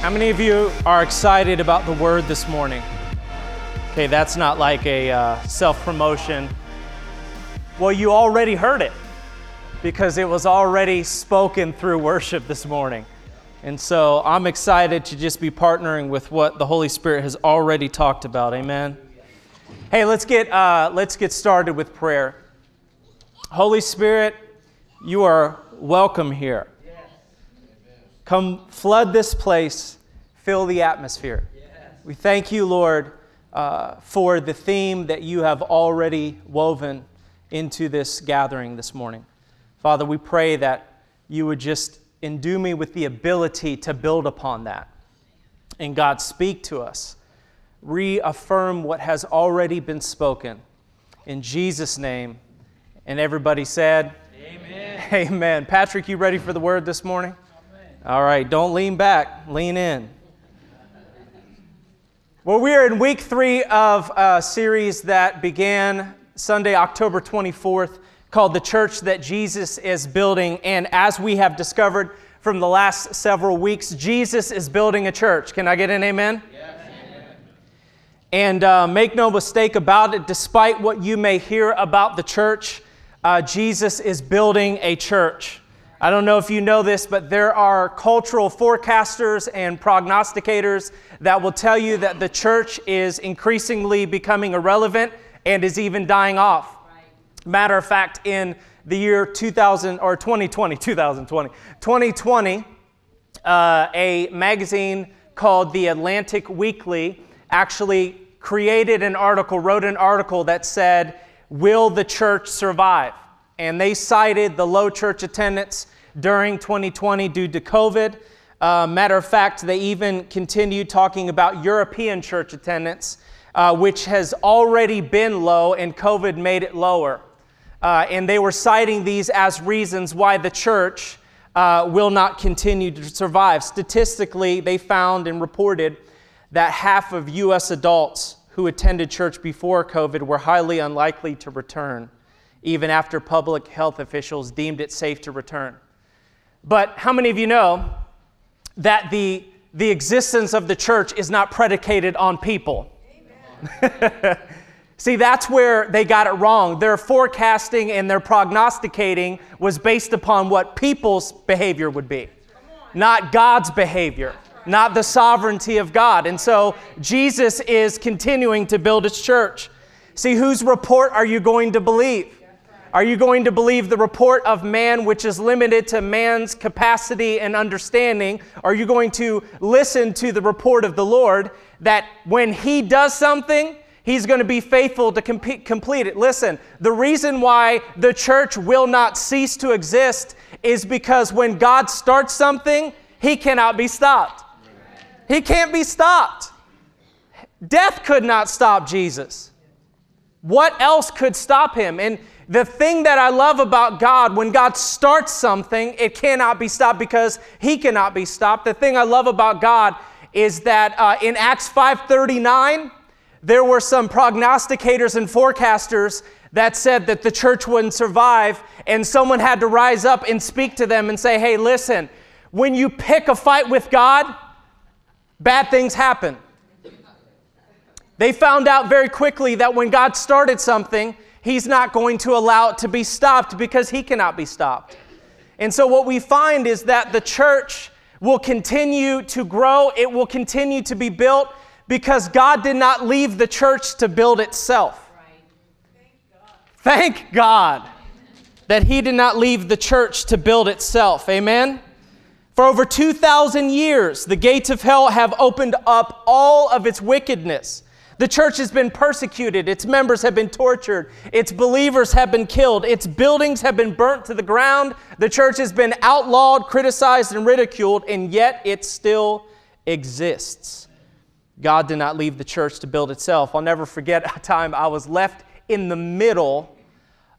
How many of you are excited about the word this morning? Okay, that's not like a uh, self promotion. Well, you already heard it because it was already spoken through worship this morning. And so I'm excited to just be partnering with what the Holy Spirit has already talked about. Amen. Hey, let's get, uh, let's get started with prayer. Holy Spirit, you are welcome here. Come flood this place, fill the atmosphere. We thank you, Lord, uh, for the theme that you have already woven into this gathering this morning. Father, we pray that you would just endue me with the ability to build upon that. And God, speak to us. Reaffirm what has already been spoken. In Jesus' name. And everybody said, Amen. Amen. Patrick, you ready for the word this morning? All right, don't lean back, lean in. Well, we are in week three of a series that began Sunday, October 24th, called The Church That Jesus is Building. And as we have discovered from the last several weeks, Jesus is building a church. Can I get an amen? Yes. And uh, make no mistake about it, despite what you may hear about the church, uh, Jesus is building a church. I don't know if you know this, but there are cultural forecasters and prognosticators that will tell you that the church is increasingly becoming irrelevant and is even dying off. Matter of fact, in the year 2000 or 2020, 2020, 2020, uh, a magazine called The Atlantic Weekly actually created an article, wrote an article that said, Will the church survive? And they cited the low church attendance during 2020 due to COVID. Uh, matter of fact, they even continued talking about European church attendance, uh, which has already been low, and COVID made it lower. Uh, and they were citing these as reasons why the church uh, will not continue to survive. Statistically, they found and reported that half of U.S. adults who attended church before COVID were highly unlikely to return even after public health officials deemed it safe to return. But how many of you know that the, the existence of the church is not predicated on people? See, that's where they got it wrong. Their forecasting and their prognosticating was based upon what people's behavior would be, not God's behavior, not the sovereignty of God. And so Jesus is continuing to build his church. See, whose report are you going to believe? Are you going to believe the report of man, which is limited to man's capacity and understanding? Are you going to listen to the report of the Lord that when He does something, He's going to be faithful to com- complete it? Listen, the reason why the church will not cease to exist is because when God starts something, He cannot be stopped. He can't be stopped. Death could not stop Jesus. What else could stop him? And the thing that I love about God, when God starts something, it cannot be stopped because He cannot be stopped. The thing I love about God is that uh, in Acts 5:39, there were some prognosticators and forecasters that said that the church wouldn't survive, and someone had to rise up and speak to them and say, "Hey, listen, when you pick a fight with God, bad things happen." They found out very quickly that when God started something, He's not going to allow it to be stopped because He cannot be stopped. And so, what we find is that the church will continue to grow, it will continue to be built because God did not leave the church to build itself. Thank God that He did not leave the church to build itself. Amen? For over 2,000 years, the gates of hell have opened up all of its wickedness. The church has been persecuted, its members have been tortured, its believers have been killed, its buildings have been burnt to the ground, the church has been outlawed, criticized, and ridiculed, and yet it still exists. God did not leave the church to build itself. I'll never forget a time I was left in the middle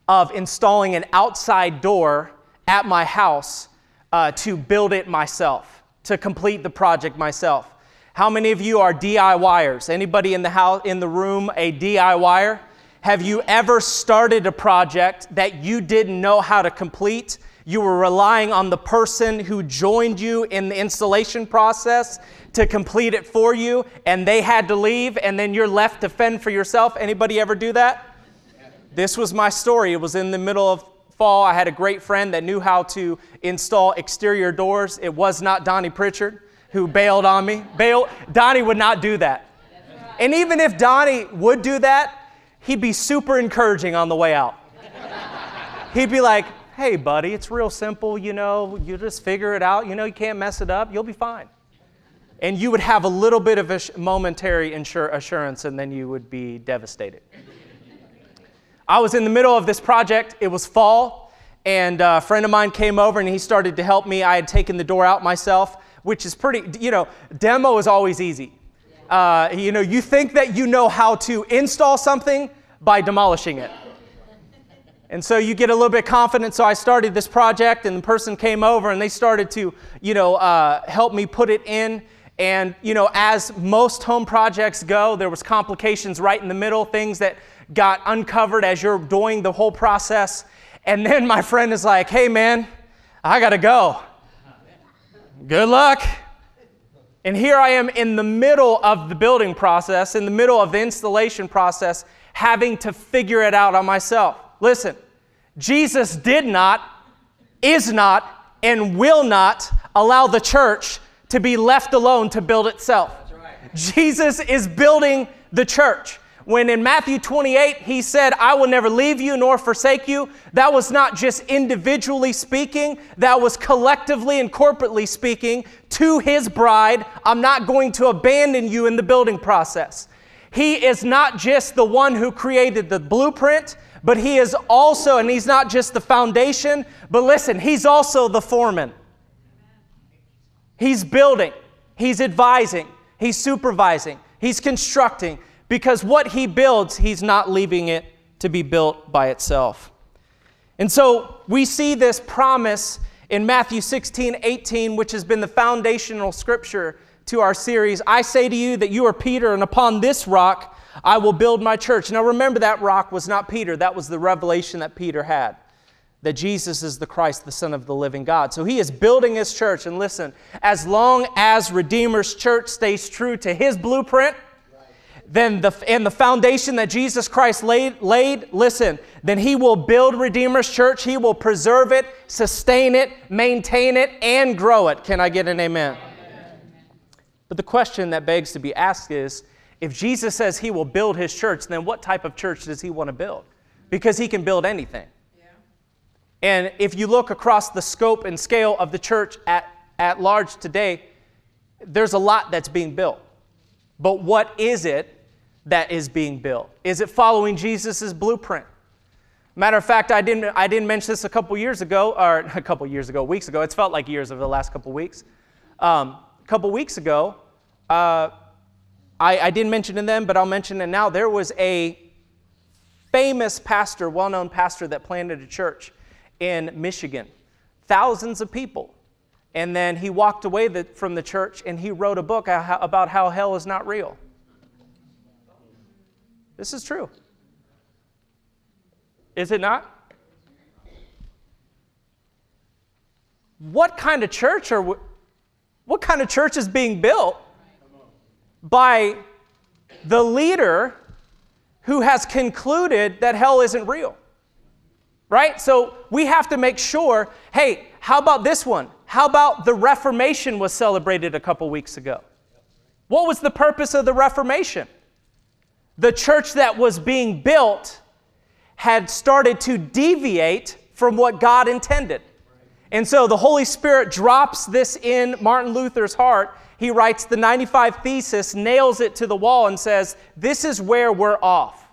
of installing an outside door at my house uh, to build it myself, to complete the project myself. How many of you are DIYers? Anybody in the house in the room a DIYer? Have you ever started a project that you didn't know how to complete? You were relying on the person who joined you in the installation process to complete it for you and they had to leave and then you're left to fend for yourself. Anybody ever do that? This was my story. It was in the middle of fall. I had a great friend that knew how to install exterior doors. It was not Donnie Pritchard who bailed on me. Bail, Donnie would not do that. And even if Donnie would do that, he'd be super encouraging on the way out. He'd be like, hey, buddy, it's real simple, you know, you just figure it out. You know, you can't mess it up, you'll be fine. And you would have a little bit of a momentary assurance, and then you would be devastated. I was in the middle of this project, it was fall, and uh, a friend of mine came over and he started to help me. I had taken the door out myself, which is pretty, you know, demo is always easy. Uh, you know, you think that you know how to install something by demolishing it. And so you get a little bit confident. So I started this project, and the person came over and they started to, you know, uh, help me put it in. And, you know, as most home projects go, there was complications right in the middle, things that got uncovered as you're doing the whole process. And then my friend is like, hey, man, I got to go. Good luck. And here I am in the middle of the building process, in the middle of the installation process, having to figure it out on myself. Listen, Jesus did not, is not, and will not allow the church to be left alone to build itself. Right. Jesus is building the church. When in Matthew 28, he said, I will never leave you nor forsake you, that was not just individually speaking, that was collectively and corporately speaking to his bride. I'm not going to abandon you in the building process. He is not just the one who created the blueprint, but he is also, and he's not just the foundation, but listen, he's also the foreman. He's building, he's advising, he's supervising, he's constructing, because what he builds, he's not leaving it to be built by itself. And so we see this promise in Matthew 16, 18, which has been the foundational scripture to our series. I say to you that you are Peter, and upon this rock, I will build my church. Now remember, that rock was not Peter, that was the revelation that Peter had that Jesus is the Christ, the Son of the living God. So he is building his church. And listen, as long as Redeemer's church stays true to his blueprint, then the, and the foundation that Jesus Christ laid, laid, listen, then he will build Redeemer's church. He will preserve it, sustain it, maintain it, and grow it. Can I get an amen? amen? But the question that begs to be asked is if Jesus says he will build his church, then what type of church does he want to build? Because he can build anything. Yeah. And if you look across the scope and scale of the church at, at large today, there's a lot that's being built. But what is it that is being built? Is it following Jesus' blueprint? Matter of fact, I didn't, I didn't mention this a couple years ago, or a couple years ago, weeks ago. It's felt like years over the last couple weeks. Um, a couple weeks ago, uh, I, I didn't mention it then, but I'll mention it now. There was a famous pastor, well known pastor, that planted a church in Michigan. Thousands of people. And then he walked away the, from the church and he wrote a book about how hell is not real. This is true. Is it not? What kind of church are what kind of church is being built by the leader who has concluded that hell isn't real. Right? So we have to make sure hey, how about this one? How about the Reformation was celebrated a couple weeks ago? What was the purpose of the Reformation? The church that was being built had started to deviate from what God intended. And so the Holy Spirit drops this in Martin Luther's heart he writes the 95 Thesis, nails it to the wall, and says, This is where we're off.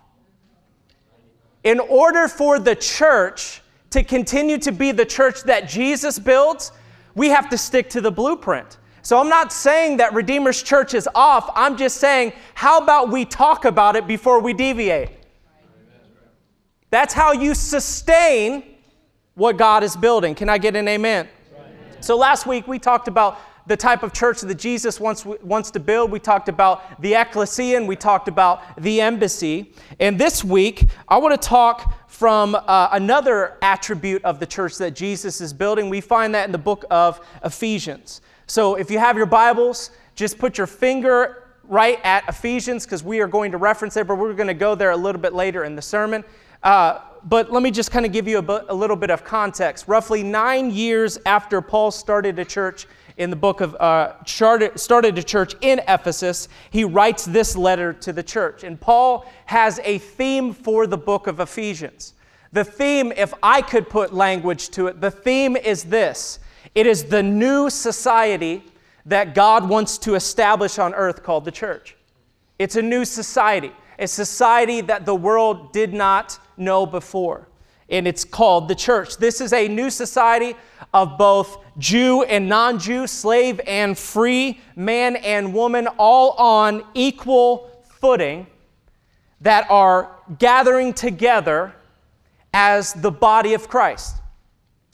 In order for the church to continue to be the church that Jesus builds, we have to stick to the blueprint. So I'm not saying that Redeemer's church is off. I'm just saying, how about we talk about it before we deviate? That's how you sustain what God is building. Can I get an amen? So last week we talked about the type of church that Jesus wants, wants to build. We talked about the ecclesia and we talked about the embassy. And this week, I want to talk from uh, another attribute of the church that Jesus is building. We find that in the book of Ephesians. So if you have your Bibles, just put your finger right at Ephesians because we are going to reference it, but we're going to go there a little bit later in the sermon. Uh, but let me just kind of give you a, a little bit of context. Roughly nine years after Paul started a church in the book of uh, started, started a church in Ephesus, he writes this letter to the church. And Paul has a theme for the book of Ephesians. The theme, if I could put language to it, the theme is this it is the new society that God wants to establish on earth called the church. It's a new society, a society that the world did not know before. And it's called the church. This is a new society of both Jew and non Jew, slave and free, man and woman, all on equal footing that are gathering together as the body of Christ.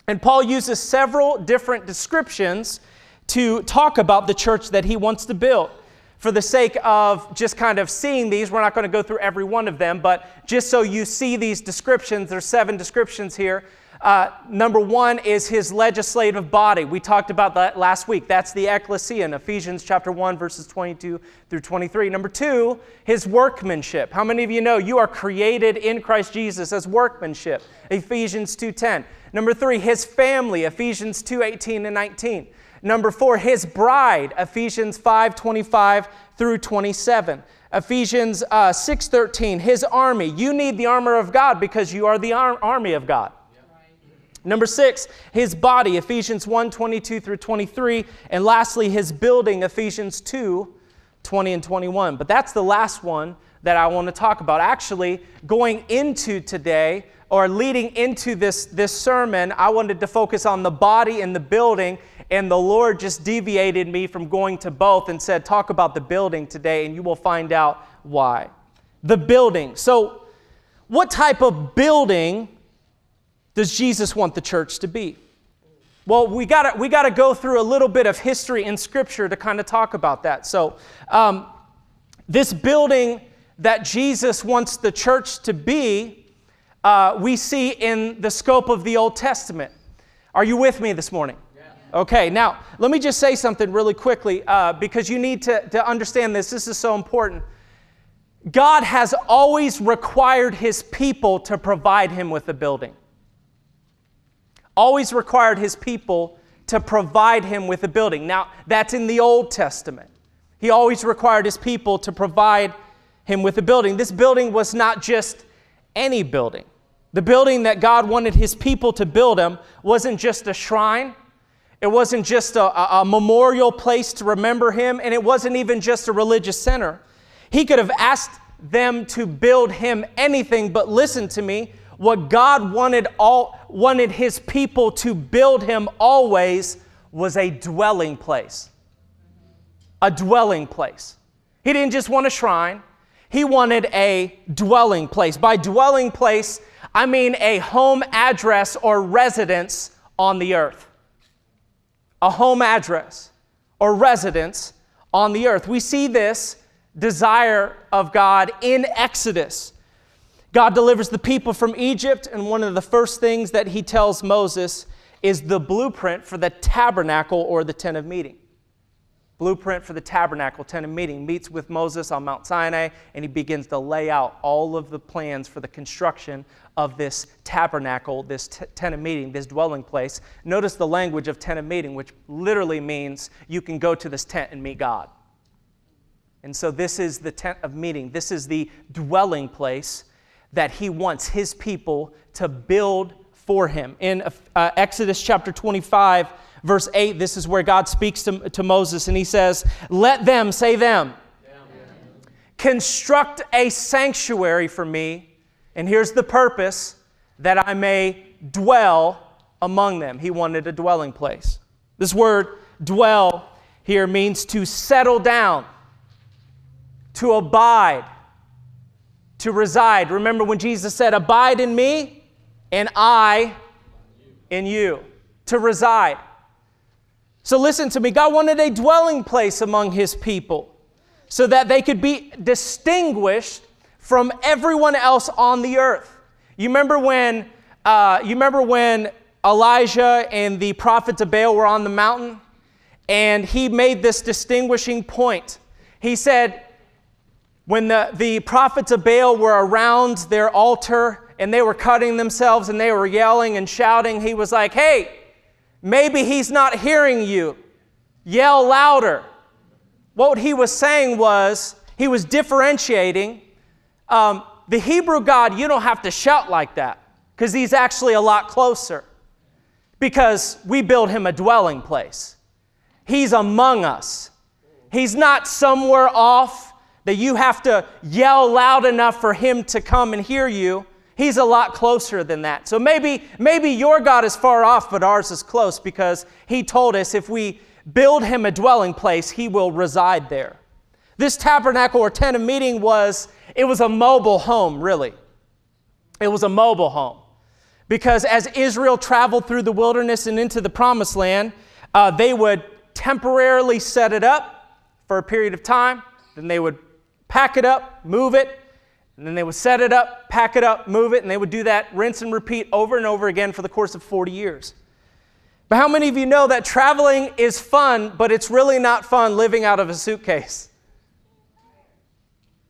And Paul uses several different descriptions to talk about the church that he wants to build. For the sake of just kind of seeing these, we're not going to go through every one of them, but just so you see these descriptions, there's seven descriptions here. Uh, number one is his legislative body. We talked about that last week. That's the ecclesia in Ephesians chapter 1, verses 22 through 23. Number two, his workmanship. How many of you know you are created in Christ Jesus as workmanship? Ephesians 2.10. Number three, his family. Ephesians 2.18 and 19. Number four, his bride, Ephesians 5 25 through 27. Ephesians uh, 6 13, his army. You need the armor of God because you are the ar- army of God. Number six, his body, Ephesians 1 22 through 23. And lastly, his building, Ephesians 2 20 and 21. But that's the last one that I want to talk about. Actually, going into today or leading into this, this sermon, I wanted to focus on the body and the building and the Lord just deviated me from going to both and said, Talk about the building today, and you will find out why. The building. So, what type of building does Jesus want the church to be? Well, we got we to go through a little bit of history in Scripture to kind of talk about that. So, um, this building that Jesus wants the church to be, uh, we see in the scope of the Old Testament. Are you with me this morning? Okay, now let me just say something really quickly uh, because you need to, to understand this. This is so important. God has always required his people to provide him with a building. Always required his people to provide him with a building. Now, that's in the Old Testament. He always required his people to provide him with a building. This building was not just any building. The building that God wanted his people to build him wasn't just a shrine, it wasn't just a, a, memorial place to remember him, and it wasn't even just a religious center. He could have asked them to build him anything, but listen to me. What God wanted all wanted his people to build him always was a dwelling place. A dwelling place. He didn't just want a shrine, he wanted a dwelling place. By dwelling place, I mean a home address or residence on the earth a home address or residence on the earth. We see this desire of God in Exodus. God delivers the people from Egypt, and one of the first things that he tells Moses is the blueprint for the tabernacle or the tent of meeting. Blueprint for the tabernacle tent of meeting. Meets with moses on mount sinai and he begins to lay out all of the plans for the construction of this tabernacle this t- tent of meeting this dwelling place. Notice the language of tent of meeting which literally means you can go to this tent and meet god. And so this is the tent of meeting. This is the dwelling place that he wants his people to build for him in uh, exodus chapter 25 verse 8, this is where God speaks to, to Moses and he says, Let them, say them, construct a sanctuary for me. And here's the purpose that I may dwell among them. He wanted a dwelling place. This word dwell here means to settle down, to abide, to reside. Remember when Jesus said, Abide in me and I in you, to reside. So listen to me. God wanted a dwelling place among his people so that they could be distinguished from everyone else on the earth. You remember when uh, you remember when Elijah and the prophets of Baal were on the mountain and he made this distinguishing point. He said, when the, the prophets of Baal were around their altar and they were cutting themselves and they were yelling and shouting, he was like, Hey, maybe he's not hearing you. Yell louder. What he was saying was, he was differentiating. Um, the Hebrew God, you don't have to shout like that because he's actually a lot closer because we build him a dwelling place. He's among us. He's not somewhere off that you have to yell loud enough for him to come and hear you. He's a lot closer than that. So maybe maybe your God is far off but ours is close because he told us if we build him a dwelling place, he will reside there. This tabernacle or tent of meeting was it was a mobile home, really. It was a mobile home. Because as Israel traveled through the wilderness and into the promised land, uh, they would temporarily set it up for a period of time, then they would pack it up, move it, and then they would set it up, pack it up, move it, and they would do that rinse and repeat over and over again for the course of 40 years. But how many of you know that traveling is fun, but it's really not fun living out of a suitcase?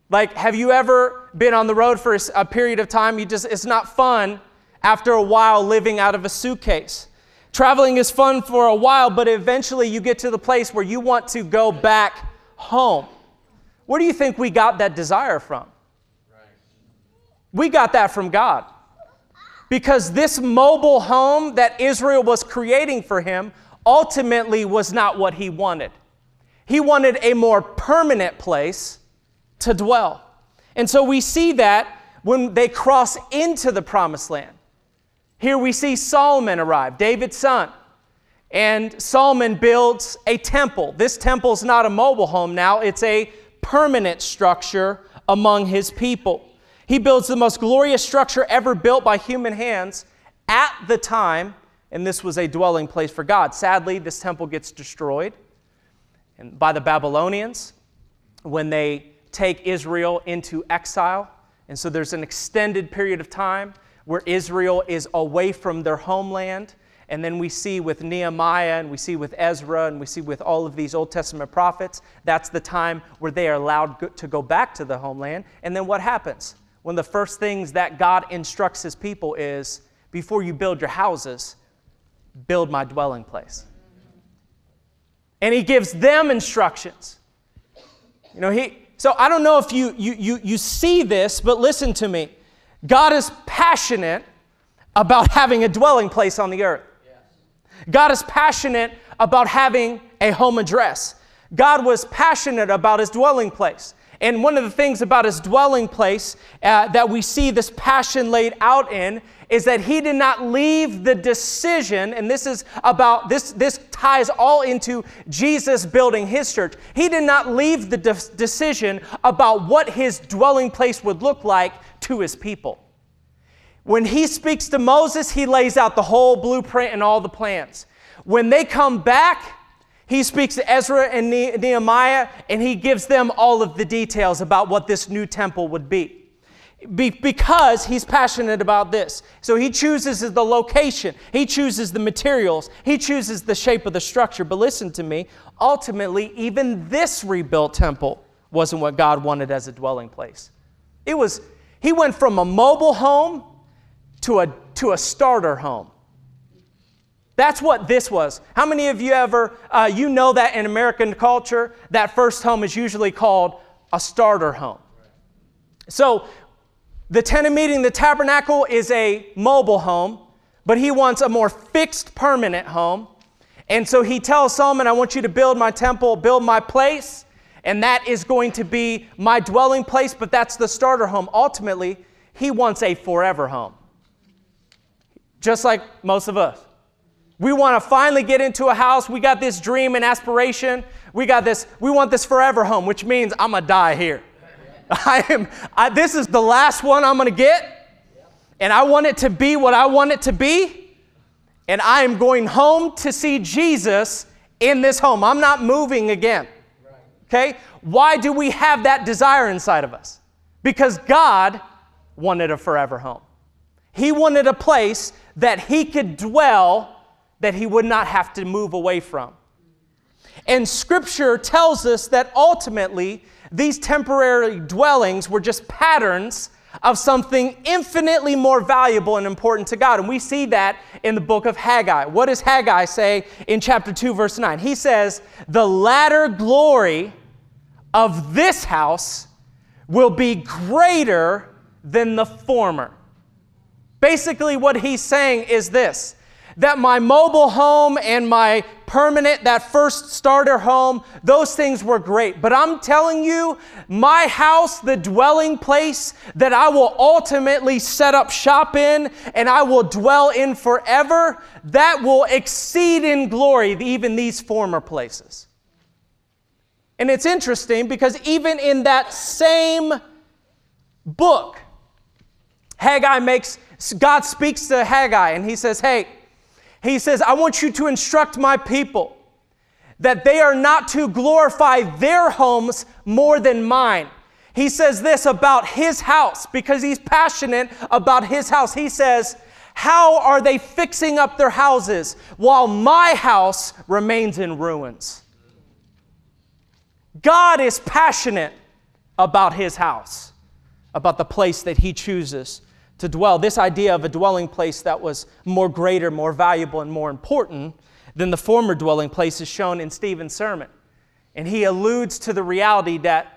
Like, have you ever been on the road for a period of time? You just, it's not fun after a while living out of a suitcase. Traveling is fun for a while, but eventually you get to the place where you want to go back home. Where do you think we got that desire from? We got that from God. Because this mobile home that Israel was creating for him ultimately was not what he wanted. He wanted a more permanent place to dwell. And so we see that when they cross into the promised land. Here we see Solomon arrive, David's son. And Solomon builds a temple. This temple is not a mobile home now, it's a permanent structure among his people. He builds the most glorious structure ever built by human hands at the time, and this was a dwelling place for God. Sadly, this temple gets destroyed and by the Babylonians when they take Israel into exile. And so there's an extended period of time where Israel is away from their homeland. And then we see with Nehemiah and we see with Ezra and we see with all of these Old Testament prophets, that's the time where they are allowed to go back to the homeland. And then what happens? One of the first things that God instructs his people is before you build your houses, build my dwelling place. And he gives them instructions. You know, he, so I don't know if you, you, you, you see this, but listen to me. God is passionate about having a dwelling place on the earth. God is passionate about having a home address. God was passionate about his dwelling place. And one of the things about his dwelling place uh, that we see this passion laid out in is that he did not leave the decision, and this is about, this, this ties all into Jesus building his church. He did not leave the de- decision about what his dwelling place would look like to his people. When he speaks to Moses, he lays out the whole blueprint and all the plans. When they come back, he speaks to Ezra and Nehemiah and he gives them all of the details about what this new temple would be. be. because he's passionate about this. So he chooses the location, he chooses the materials, he chooses the shape of the structure. But listen to me ultimately, even this rebuilt temple wasn't what God wanted as a dwelling place. It was, he went from a mobile home to a, to a starter home. That's what this was. How many of you ever, uh, you know that in American culture, that first home is usually called a starter home. So the tent of meeting, the tabernacle is a mobile home, but he wants a more fixed, permanent home. And so he tells Solomon, I want you to build my temple, build my place, and that is going to be my dwelling place, but that's the starter home. Ultimately, he wants a forever home just like most of us. We want to finally get into a house. We got this dream and aspiration. We got this, we want this forever home, which means I'm going to die here. I am, I, this is the last one I'm going to get, and I want it to be what I want it to be, and I am going home to see Jesus in this home. I'm not moving again. Okay? Why do we have that desire inside of us? Because God wanted a forever home. He wanted a place that he could dwell that he would not have to move away from. And scripture tells us that ultimately these temporary dwellings were just patterns of something infinitely more valuable and important to God. And we see that in the book of Haggai. What does Haggai say in chapter 2, verse 9? He says, The latter glory of this house will be greater than the former. Basically, what he's saying is this that my mobile home and my permanent, that first starter home, those things were great. But I'm telling you, my house, the dwelling place that I will ultimately set up shop in and I will dwell in forever, that will exceed in glory even these former places. And it's interesting because even in that same book, Haggai makes, God speaks to Haggai and he says, Hey, he says, I want you to instruct my people that they are not to glorify their homes more than mine. He says this about his house because he's passionate about his house. He says, How are they fixing up their houses while my house remains in ruins? God is passionate about his house, about the place that he chooses to dwell. This idea of a dwelling place that was more greater, more valuable, and more important than the former dwelling place is shown in Stephen's sermon. And he alludes to the reality that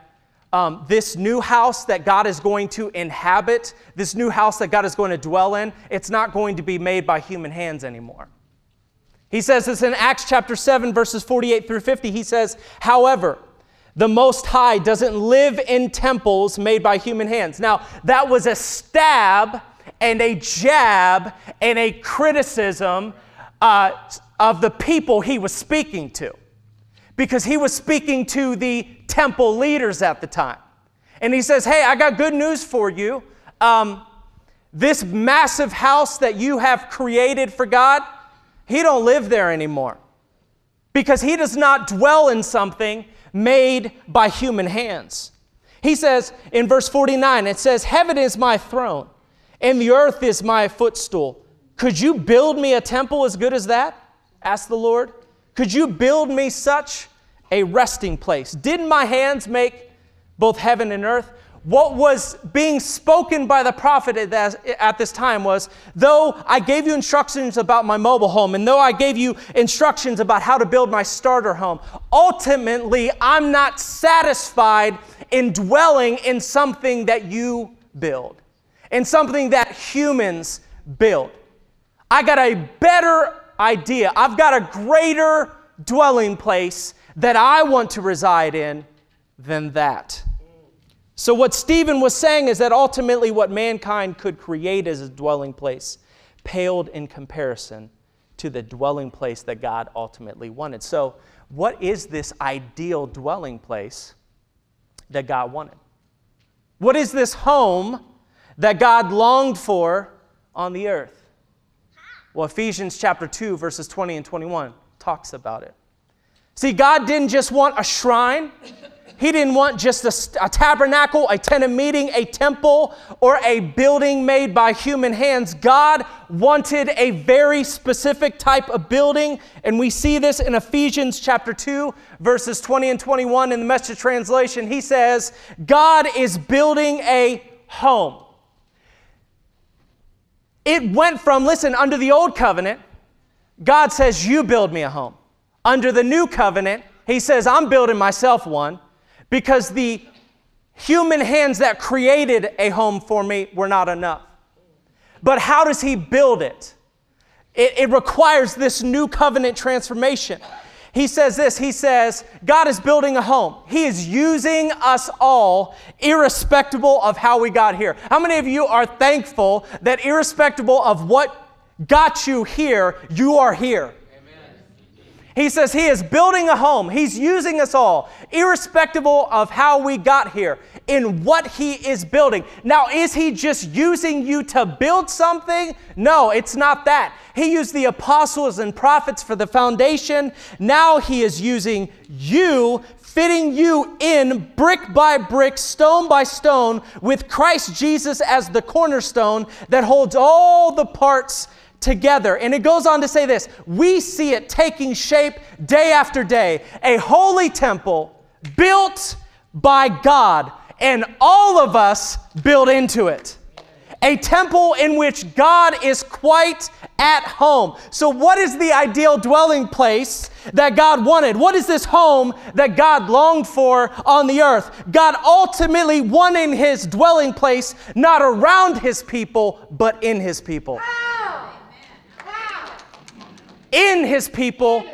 um, this new house that God is going to inhabit, this new house that God is going to dwell in, it's not going to be made by human hands anymore. He says this in Acts chapter 7, verses 48 through 50. He says, However, the Most High doesn't live in temples made by human hands. Now, that was a stab and a jab and a criticism uh, of the people he was speaking to because he was speaking to the temple leaders at the time. And he says, Hey, I got good news for you. Um, this massive house that you have created for God, he don't live there anymore because he does not dwell in something made by human hands. He says in verse 49, it says, Heaven is my throne, and the earth is my footstool. Could you build me a temple as good as that? asked the Lord. Could you build me such a resting place? Didn't my hands make both heaven and earth? What was being spoken by the prophet at this time was though I gave you instructions about my mobile home, and though I gave you instructions about how to build my starter home, ultimately I'm not satisfied in dwelling in something that you build, in something that humans build. I got a better idea, I've got a greater dwelling place that I want to reside in than that. So, what Stephen was saying is that ultimately what mankind could create as a dwelling place paled in comparison to the dwelling place that God ultimately wanted. So, what is this ideal dwelling place that God wanted? What is this home that God longed for on the earth? Well, Ephesians chapter 2, verses 20 and 21 talks about it. See, God didn't just want a shrine. He didn't want just a, a, tabernacle, a tent of meeting, a temple, or a building made by human hands. God wanted a very specific type of building, and we see this in Ephesians chapter 2, verses 20 and 21 in the message translation. He says, God is building a home. It went from, listen, under the old covenant, God says, You build me a home. Under the new covenant, He says, I'm building myself one because the human hands that created a home for me were not enough. But how does he build it? It, it requires this new covenant transformation. He says this He says, God is building a home. He is using us all, irrespective of how we got here. How many of you are thankful that, irrespective of what got you here, you are here? He says he is building a home. He's using us all, irrespective of how we got here, in what he is building. Now, is he just using you to build something? No, it's not that. He used the apostles and prophets for the foundation. Now he is using you fitting you in brick by brick, stone by stone, with Christ Jesus as the cornerstone that holds all the parts together. And it goes on to say this we see it taking shape day after day, a holy temple built by God, and all of us built into it. A temple in which God is quite at home. So, what is the ideal dwelling place that God wanted? What is this home that God longed for on the earth? God ultimately wanted his dwelling place not around his people, but in his people. In his people,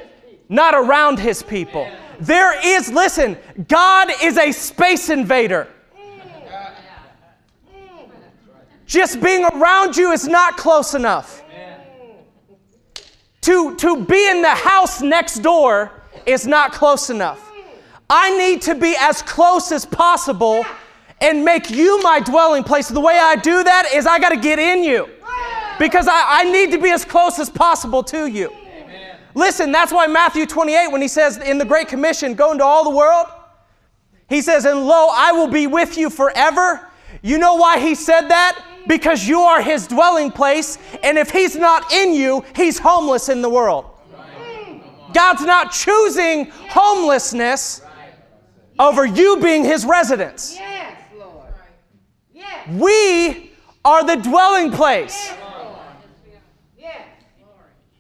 not around his people. There is, listen, God is a space invader. Just being around you is not close enough. To, to be in the house next door is not close enough. I need to be as close as possible and make you my dwelling place. The way I do that is I got to get in you because I, I need to be as close as possible to you. Listen, that's why Matthew 28, when he says in the Great Commission, go into all the world, he says, And lo, I will be with you forever. You know why he said that? Because you are his dwelling place, and if he's not in you, he's homeless in the world. God's not choosing homelessness over you being his residence. Yes, Lord. Yes, We are the dwelling place.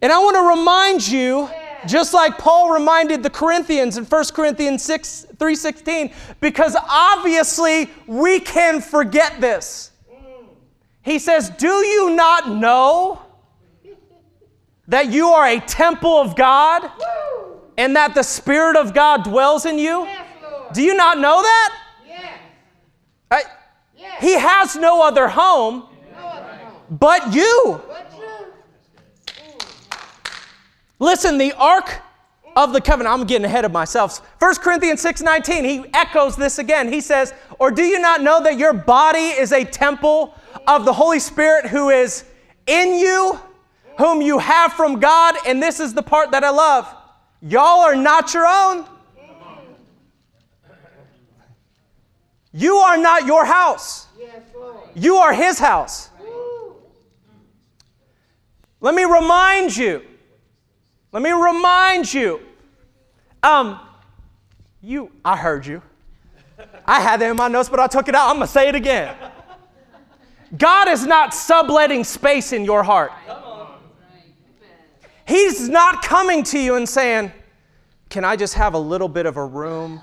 And I want to remind you, just like Paul reminded the Corinthians in 1 Corinthians 6, 3.16, because obviously we can forget this. He says, Do you not know that you are a temple of God and that the Spirit of God dwells in you? Do you not know that? I- he has no other home no other home. but you. But you. Listen, the Ark of the Covenant, I'm getting ahead of myself. 1 Corinthians 6:19, he echoes this again. He says, Or do you not know that your body is a temple of the Holy Spirit who is in you, whom you have from God? And this is the part that I love. Y'all are not your own. You are not your house. You are his house. Let me remind you. Let me remind you. Um, you, I heard you. I had that in my notes, but I took it out. I'm gonna say it again. God is not subletting space in your heart. He's not coming to you and saying, Can I just have a little bit of a room?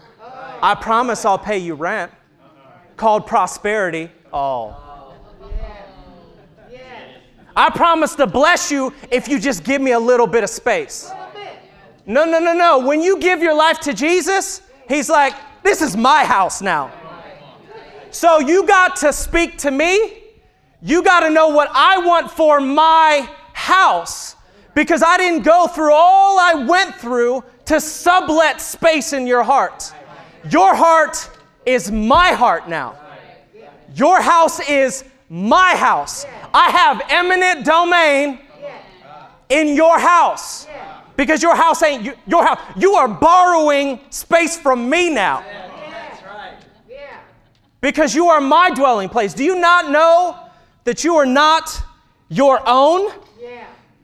I promise I'll pay you rent. Called prosperity. Oh. I promise to bless you if you just give me a little bit of space. No, no, no, no. When you give your life to Jesus, He's like, This is my house now. So you got to speak to me. You got to know what I want for my house because I didn't go through all I went through to sublet space in your heart. Your heart is my heart now. Your house is my house. I have eminent domain in your house because your house ain't you- your house. You are borrowing space from me now because you are my dwelling place. Do you not know that you are not your own?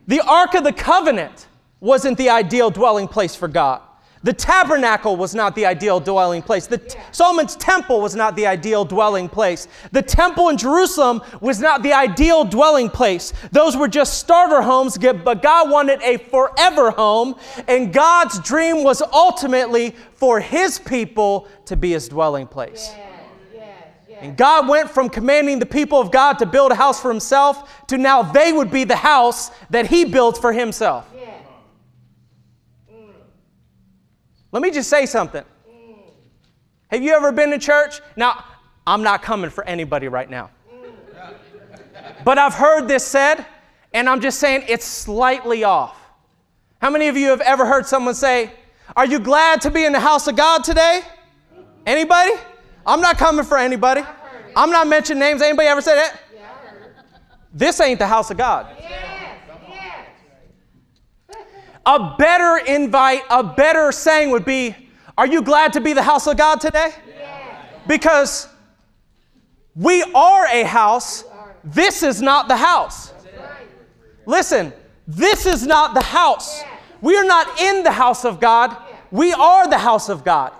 The Ark of the Covenant wasn't the ideal dwelling place for God. The tabernacle was not the ideal dwelling place. The t- Solomon's temple was not the ideal dwelling place. The temple in Jerusalem was not the ideal dwelling place. Those were just starter homes, but God wanted a forever home, and God's dream was ultimately for his people to be his dwelling place. Yes. And God went from commanding the people of God to build a house for himself to now they would be the house that he built for himself. Yes. Let me just say something. Have you ever been to church? Now, I'm not coming for anybody right now. But I've heard this said, and I'm just saying it's slightly off. How many of you have ever heard someone say, Are you glad to be in the house of God today? Anybody? I'm not coming for anybody. I'm not mentioning names. Anybody ever say that? Yeah, I heard it. This ain't the house of God. Yes. A better invite, a better saying would be, Are you glad to be the house of God today? Because we are a house. This is not the house. Listen, this is not the house. We are not in the house of God. We are the house of God.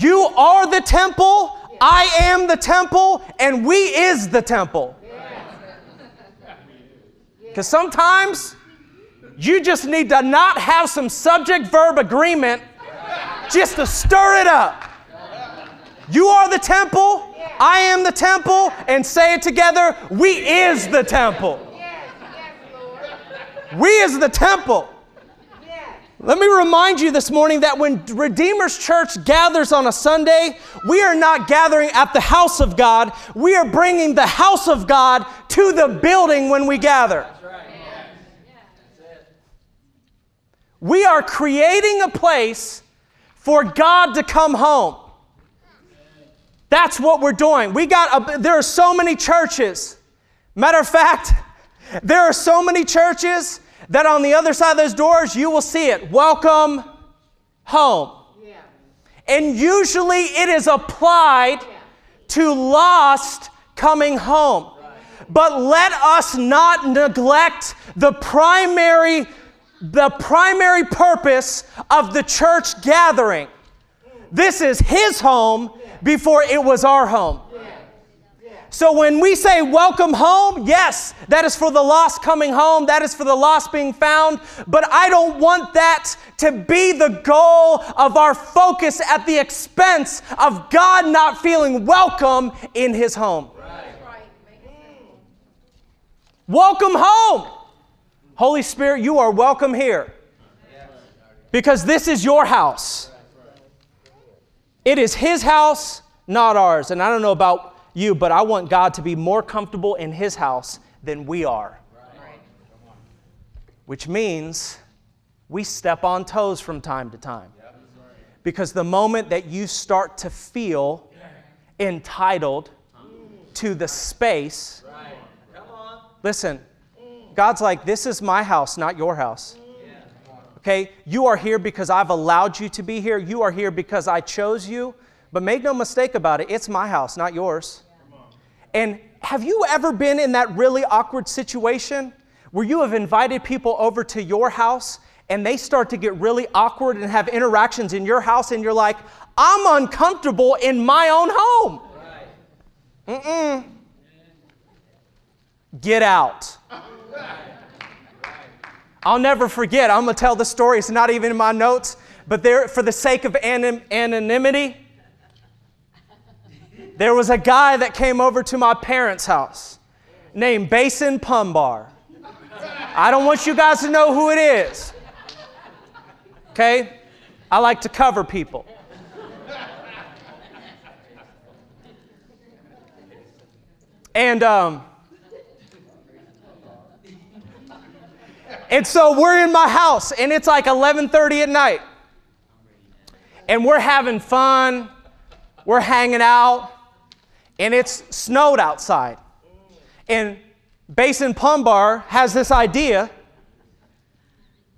You are the temple. I am the temple, and we is the temple. Because sometimes you just need to not have some subject verb agreement just to stir it up. You are the temple, I am the temple, and say it together, we is the temple. We is the temple. Let me remind you this morning that when Redeemer's Church gathers on a Sunday, we are not gathering at the house of God. We are bringing the house of God to the building when we gather. We are creating a place for God to come home. That's what we're doing. We got a, there are so many churches. Matter of fact, there are so many churches that on the other side of those doors you will see it. Welcome home. Yeah. And usually it is applied to lost coming home. But let us not neglect the primary the primary purpose of the church gathering. This is his home before it was our home. So when we say welcome home, yes, that is for the lost coming home, that is for the lost being found, but I don't want that to be the goal of our focus at the expense of God not feeling welcome in his home. Welcome home. Holy Spirit, you are welcome here. Because this is your house. It is his house, not ours. And I don't know about you, but I want God to be more comfortable in his house than we are. Which means we step on toes from time to time. Because the moment that you start to feel entitled to the space, listen, God's like, this is my house, not your house. Okay? You are here because I've allowed you to be here. You are here because I chose you. But make no mistake about it, it's my house, not yours. And have you ever been in that really awkward situation where you have invited people over to your house and they start to get really awkward and have interactions in your house and you're like, I'm uncomfortable in my own home? Mm-mm. Get out. I'll never forget. I'm going to tell the story. It's not even in my notes, but there, for the sake of anon- anonymity, there was a guy that came over to my parents' house named Basin Pumbar. I don't want you guys to know who it is. Okay? I like to cover people. And um, and so we're in my house, and it's like 11:30 at night, and we're having fun, we're hanging out, and it's snowed outside. And Basin Pumbar has this idea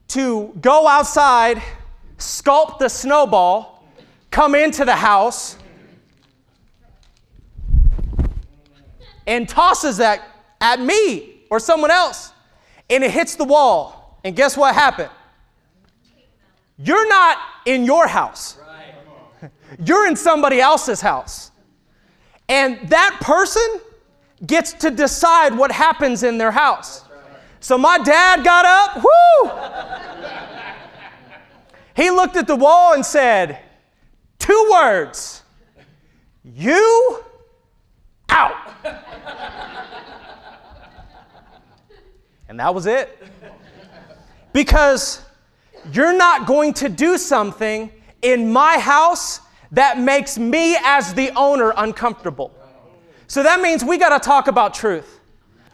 to go outside, sculpt the snowball, come into the house, and tosses that at me or someone else. And it hits the wall. And guess what happened? You're not in your house, you're in somebody else's house. And that person gets to decide what happens in their house. So my dad got up, whoo! He looked at the wall and said, Two words, you out. and that was it. Because you're not going to do something in my house that makes me, as the owner, uncomfortable. So that means we got to talk about truth.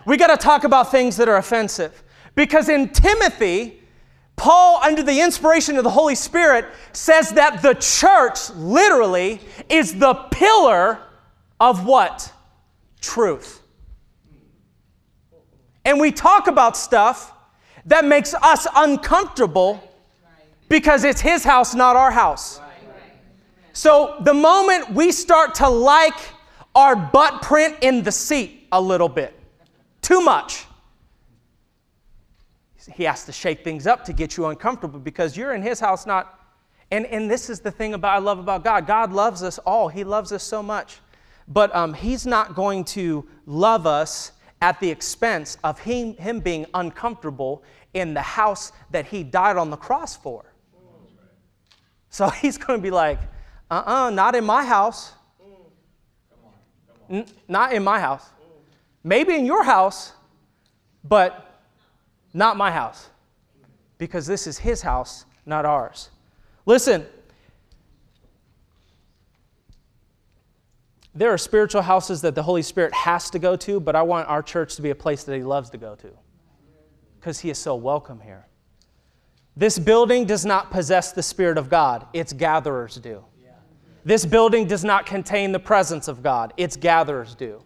We got to talk about things that are offensive. Because in Timothy, Paul, under the inspiration of the Holy Spirit, says that the church literally is the pillar of what? Truth. And we talk about stuff that makes us uncomfortable because it's his house, not our house. So the moment we start to like our butt print in the seat a little bit, too much, he has to shake things up to get you uncomfortable because you're in his house, not. And, and this is the thing about I love about God. God loves us all. He loves us so much. But um, he's not going to love us at the expense of him, him being uncomfortable in the house that he died on the cross for. So he's going to be like, uh uh-uh, uh not in my house. N- not in my house. Maybe in your house, but not my house. Because this is his house, not ours. Listen, there are spiritual houses that the Holy Spirit has to go to, but I want our church to be a place that he loves to go to because he is so welcome here. This building does not possess the Spirit of God, its gatherers do. This building does not contain the presence of God, its gatherers do.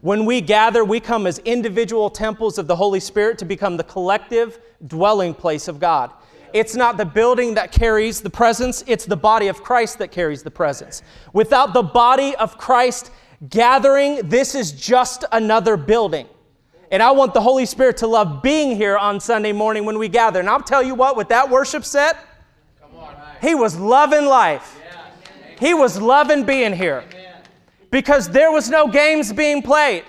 When we gather, we come as individual temples of the Holy Spirit to become the collective dwelling place of God. It's not the building that carries the presence, it's the body of Christ that carries the presence. Without the body of Christ gathering, this is just another building. And I want the Holy Spirit to love being here on Sunday morning when we gather. And I'll tell you what, with that worship set, he was loving life. He was loving being here because there was no games being played.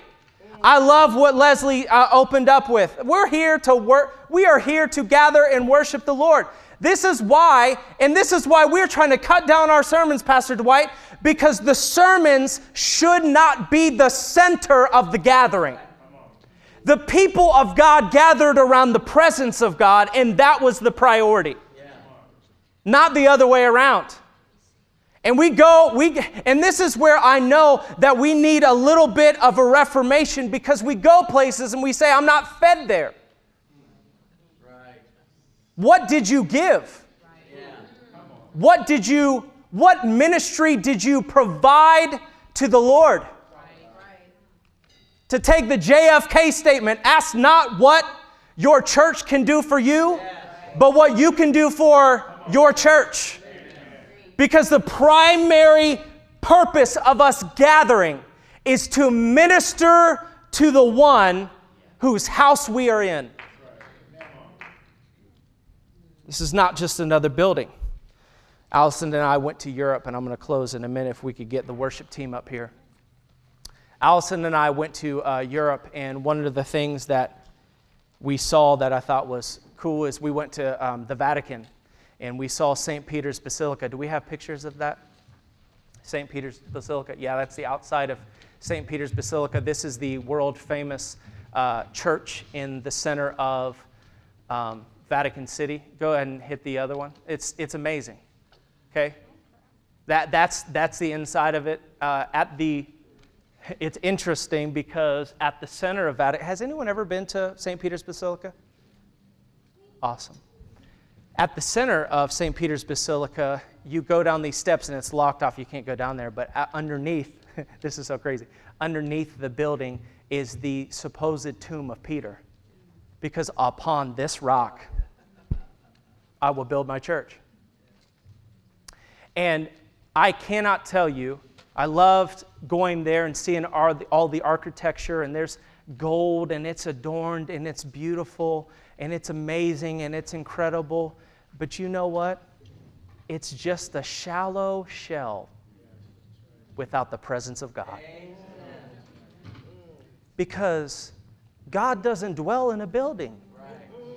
I love what Leslie uh, opened up with. We're here to work, we are here to gather and worship the Lord. This is why, and this is why we're trying to cut down our sermons, Pastor Dwight, because the sermons should not be the center of the gathering. The people of God gathered around the presence of God, and that was the priority, not the other way around. And we go, we, and this is where I know that we need a little bit of a reformation because we go places and we say, I'm not fed there. Right. What did you give? Right. What did you, what ministry did you provide to the Lord? To take the JFK statement, ask not what your church can do for you, but what you can do for your church. Because the primary purpose of us gathering is to minister to the one whose house we are in. This is not just another building. Allison and I went to Europe, and I'm going to close in a minute if we could get the worship team up here. Allison and I went to uh, Europe, and one of the things that we saw that I thought was cool is we went to um, the Vatican and we saw St. Peter's Basilica. Do we have pictures of that? St. Peter's Basilica. Yeah, that's the outside of St. Peter's Basilica. This is the world famous uh, church in the center of um, Vatican City. Go ahead and hit the other one. It's, it's amazing. Okay? That, that's, that's the inside of it. Uh, at the, it's interesting because at the center of Vatican, has anyone ever been to St. Peter's Basilica? Awesome. At the center of St. Peter's Basilica, you go down these steps and it's locked off. You can't go down there. But underneath, this is so crazy, underneath the building is the supposed tomb of Peter. Because upon this rock, I will build my church. And I cannot tell you, I loved going there and seeing all the architecture, and there's gold, and it's adorned, and it's beautiful, and it's amazing, and it's incredible. But you know what? It's just a shallow shell without the presence of God. Because God doesn't dwell in a building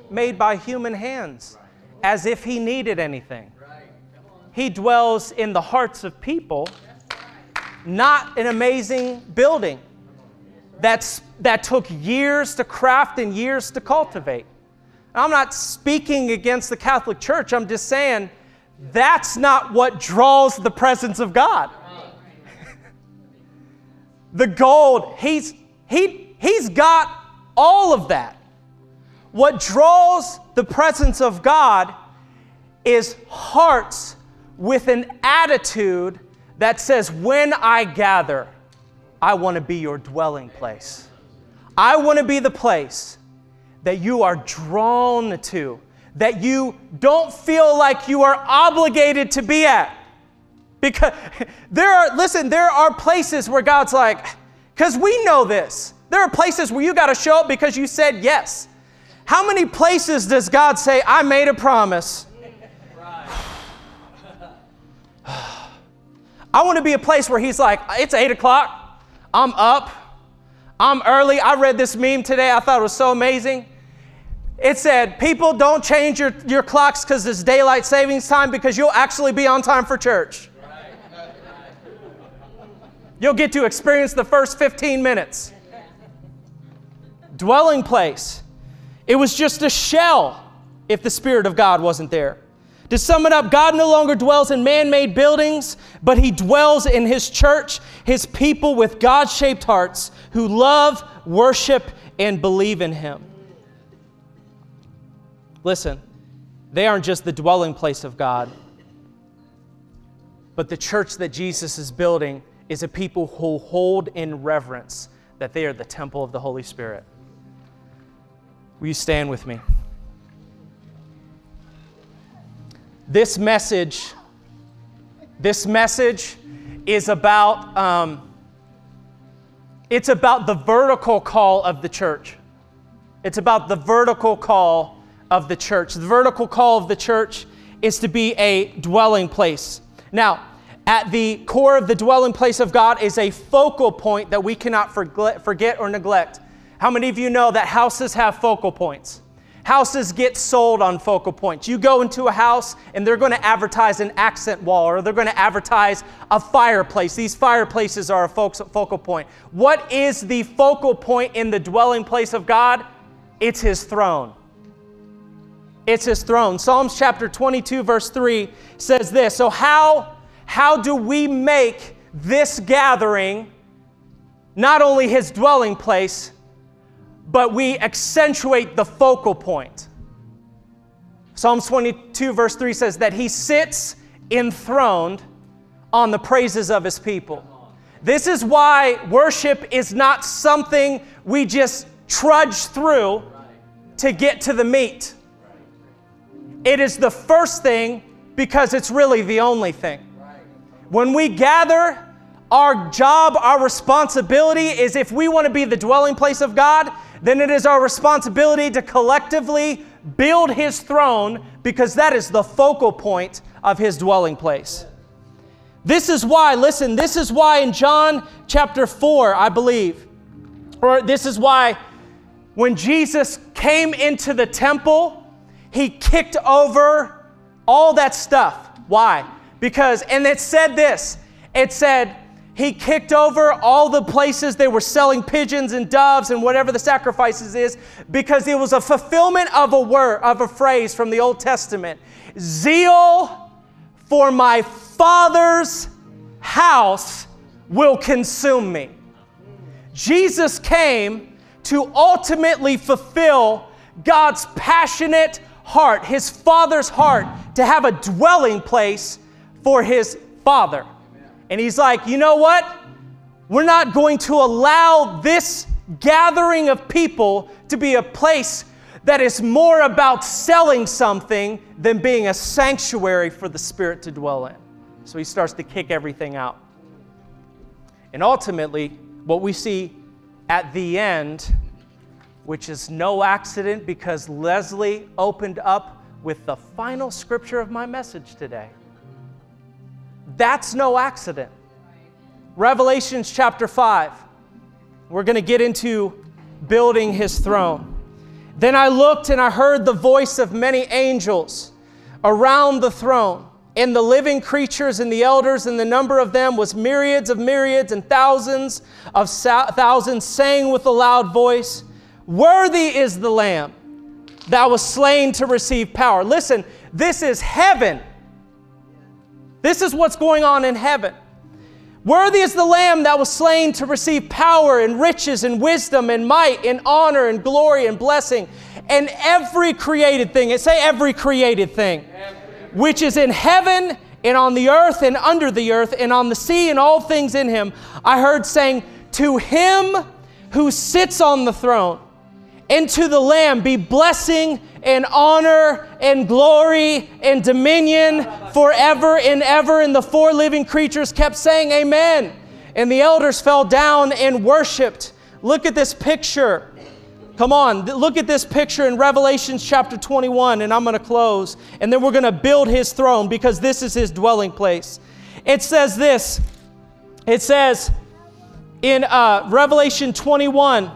made by human hands as if He needed anything. He dwells in the hearts of people, not an amazing building that's, that took years to craft and years to cultivate. I'm not speaking against the Catholic Church. I'm just saying that's not what draws the presence of God. the gold, he's, he, he's got all of that. What draws the presence of God is hearts with an attitude that says, When I gather, I want to be your dwelling place. I want to be the place that you are drawn to, that you don't feel like you are obligated to be at. Because there are, listen, there are places where God's like, because we know this. There are places where you got to show up because you said yes. How many places does God say, I made a promise? I want to be a place where He's like, it's eight o'clock, I'm up, I'm early. I read this meme today, I thought it was so amazing. It said, People don't change your, your clocks because it's daylight savings time because you'll actually be on time for church. You'll get to experience the first 15 minutes. Dwelling place. It was just a shell if the Spirit of God wasn't there. To sum it up, God no longer dwells in man made buildings, but He dwells in His church, His people with God shaped hearts who love, worship, and believe in Him. Listen, they aren't just the dwelling place of God, but the church that Jesus is building is a people who hold in reverence that they are the temple of the Holy Spirit. Will you stand with me? This message, this message is about, um, it's about the vertical call of the church. It's about the vertical call of the church. The vertical call of the church is to be a dwelling place. Now, at the core of the dwelling place of God is a focal point that we cannot forget or neglect. How many of you know that houses have focal points? Houses get sold on focal points. You go into a house and they're going to advertise an accent wall or they're going to advertise a fireplace. These fireplaces are a focal point. What is the focal point in the dwelling place of God? It's His throne. It's His throne. Psalms chapter 22, verse 3 says this So, how, how do we make this gathering not only His dwelling place, but we accentuate the focal point. Psalms 22, verse 3 says that he sits enthroned on the praises of his people. This is why worship is not something we just trudge through to get to the meat. It is the first thing because it's really the only thing. When we gather, our job, our responsibility is if we want to be the dwelling place of God, then it is our responsibility to collectively build his throne because that is the focal point of his dwelling place. This is why, listen, this is why in John chapter 4, I believe, or this is why when Jesus came into the temple, he kicked over all that stuff. Why? Because, and it said this it said, he kicked over all the places they were selling pigeons and doves and whatever the sacrifices is because it was a fulfillment of a word, of a phrase from the Old Testament. Zeal for my Father's house will consume me. Jesus came to ultimately fulfill God's passionate heart, his Father's heart, to have a dwelling place for his Father. And he's like, you know what? We're not going to allow this gathering of people to be a place that is more about selling something than being a sanctuary for the Spirit to dwell in. So he starts to kick everything out. And ultimately, what we see at the end, which is no accident because Leslie opened up with the final scripture of my message today. That's no accident. Revelations chapter 5. We're going to get into building his throne. Then I looked and I heard the voice of many angels around the throne, and the living creatures and the elders, and the number of them was myriads of myriads and thousands of thousands, saying with a loud voice, Worthy is the Lamb that was slain to receive power. Listen, this is heaven this is what's going on in heaven. Worthy is the Lamb that was slain to receive power and riches and wisdom and might and honor and glory and blessing and every created thing. It say every created thing, which is in heaven and on the earth and under the earth and on the sea and all things in him. I heard saying, To him who sits on the throne and to the Lamb be blessing and honor and glory and dominion forever and ever. And the four living creatures kept saying, Amen. And the elders fell down and worshiped. Look at this picture. Come on, look at this picture in Revelation chapter 21, and I'm going to close. And then we're going to build his throne because this is his dwelling place. It says this it says in uh, Revelation 21,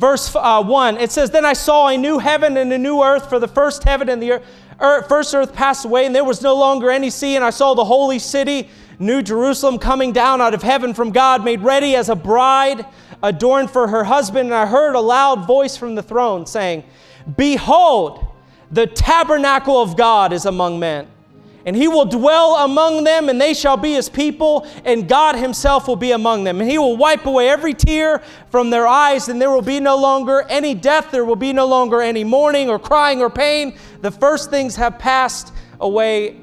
verse uh, 1, it says, Then I saw a new heaven and a new earth, for the first heaven and the earth, er, first earth passed away, and there was no longer any sea. And I saw the holy city, New Jerusalem, coming down out of heaven from God, made ready as a bride adorned for her husband, and I heard a loud voice from the throne saying, Behold, the tabernacle of God is among men. And he will dwell among them, and they shall be his people, and God himself will be among them. And he will wipe away every tear from their eyes, and there will be no longer any death, there will be no longer any mourning or crying or pain. The first things have passed away.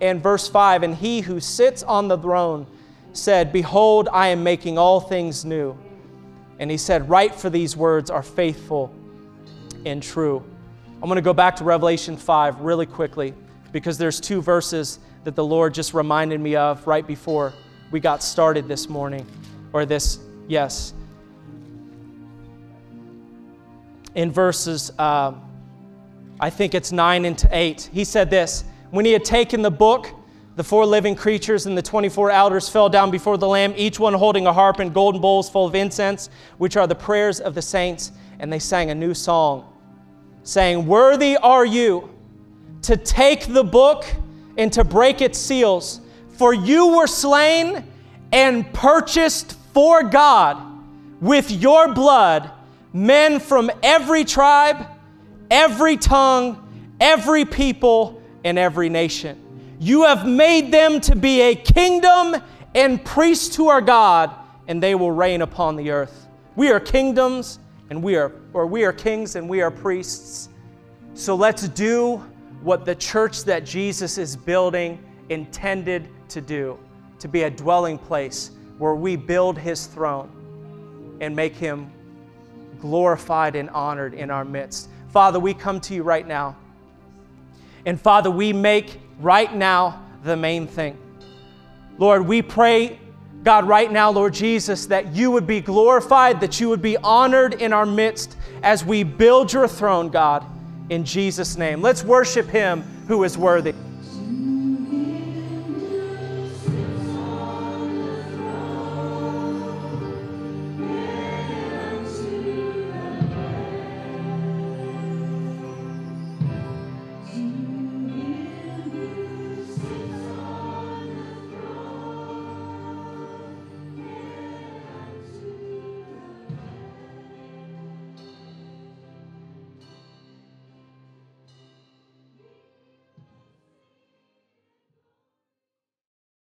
And verse 5 And he who sits on the throne said, Behold, I am making all things new. And he said, Write for these words are faithful and true. I'm going to go back to Revelation 5 really quickly because there's two verses that the Lord just reminded me of right before we got started this morning, or this, yes. In verses, uh, I think it's 9 and 8, he said this When he had taken the book, the four living creatures and the 24 elders fell down before the Lamb, each one holding a harp and golden bowls full of incense, which are the prayers of the saints. And they sang a new song, saying, Worthy are you to take the book and to break its seals, for you were slain and purchased for God with your blood men from every tribe, every tongue, every people, and every nation. You have made them to be a kingdom and priests to our God, and they will reign upon the earth. We are kingdoms and we are, or we are kings and we are priests. So let's do what the church that Jesus is building intended to do to be a dwelling place where we build his throne and make him glorified and honored in our midst. Father, we come to you right now. And Father, we make right now the main thing. Lord, we pray, God, right now, Lord Jesus, that you would be glorified, that you would be honored in our midst as we build your throne, God, in Jesus' name. Let's worship him who is worthy.